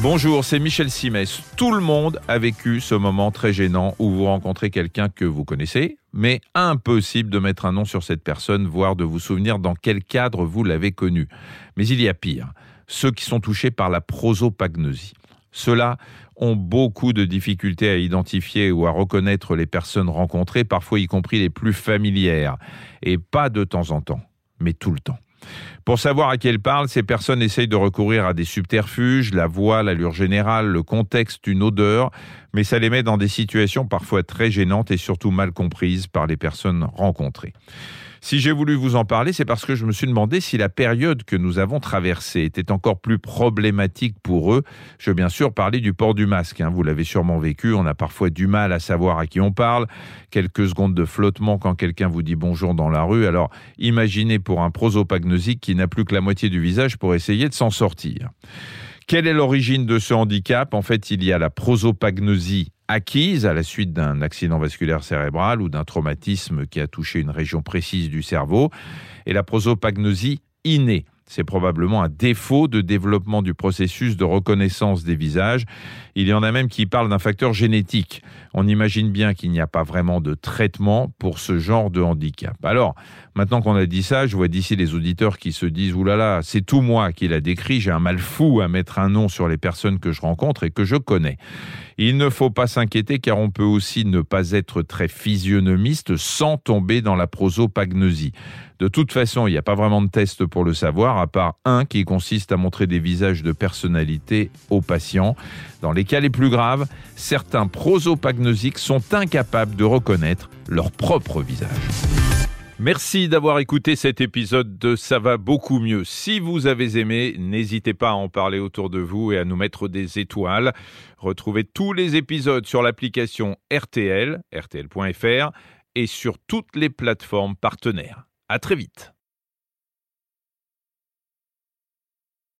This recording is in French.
Bonjour, c'est Michel Simès. Tout le monde a vécu ce moment très gênant où vous rencontrez quelqu'un que vous connaissez, mais impossible de mettre un nom sur cette personne, voire de vous souvenir dans quel cadre vous l'avez connu. Mais il y a pire, ceux qui sont touchés par la prosopagnosie. Ceux-là ont beaucoup de difficultés à identifier ou à reconnaître les personnes rencontrées, parfois y compris les plus familières, et pas de temps en temps, mais tout le temps. Pour savoir à qui elle parle, ces personnes essayent de recourir à des subterfuges, la voix, l'allure générale, le contexte, une odeur, mais ça les met dans des situations parfois très gênantes et surtout mal comprises par les personnes rencontrées. Si j'ai voulu vous en parler, c'est parce que je me suis demandé si la période que nous avons traversée était encore plus problématique pour eux. Je veux bien sûr parler du port du masque. Hein. Vous l'avez sûrement vécu. On a parfois du mal à savoir à qui on parle. Quelques secondes de flottement quand quelqu'un vous dit bonjour dans la rue. Alors imaginez pour un prosopagnosique qui n'a plus que la moitié du visage pour essayer de s'en sortir. Quelle est l'origine de ce handicap? En fait, il y a la prosopagnosie acquise à la suite d'un accident vasculaire cérébral ou d'un traumatisme qui a touché une région précise du cerveau, et la prosopagnosie innée. C'est probablement un défaut de développement du processus de reconnaissance des visages. Il y en a même qui parlent d'un facteur génétique. On imagine bien qu'il n'y a pas vraiment de traitement pour ce genre de handicap. Alors, maintenant qu'on a dit ça, je vois d'ici les auditeurs qui se disent Ouh là là, c'est tout moi qui l'a décrit, j'ai un mal fou à mettre un nom sur les personnes que je rencontre et que je connais. Il ne faut pas s'inquiéter car on peut aussi ne pas être très physionomiste sans tomber dans la prosopagnosie. De toute façon, il n'y a pas vraiment de test pour le savoir, à part un qui consiste à montrer des visages de personnalité aux patients. Dans les cas les plus graves, certains prosopagnosiques sont incapables de reconnaître leur propre visage. Merci d'avoir écouté cet épisode de Ça va beaucoup mieux. Si vous avez aimé, n'hésitez pas à en parler autour de vous et à nous mettre des étoiles. Retrouvez tous les épisodes sur l'application RTL, rtl.fr et sur toutes les plateformes partenaires. À très vite.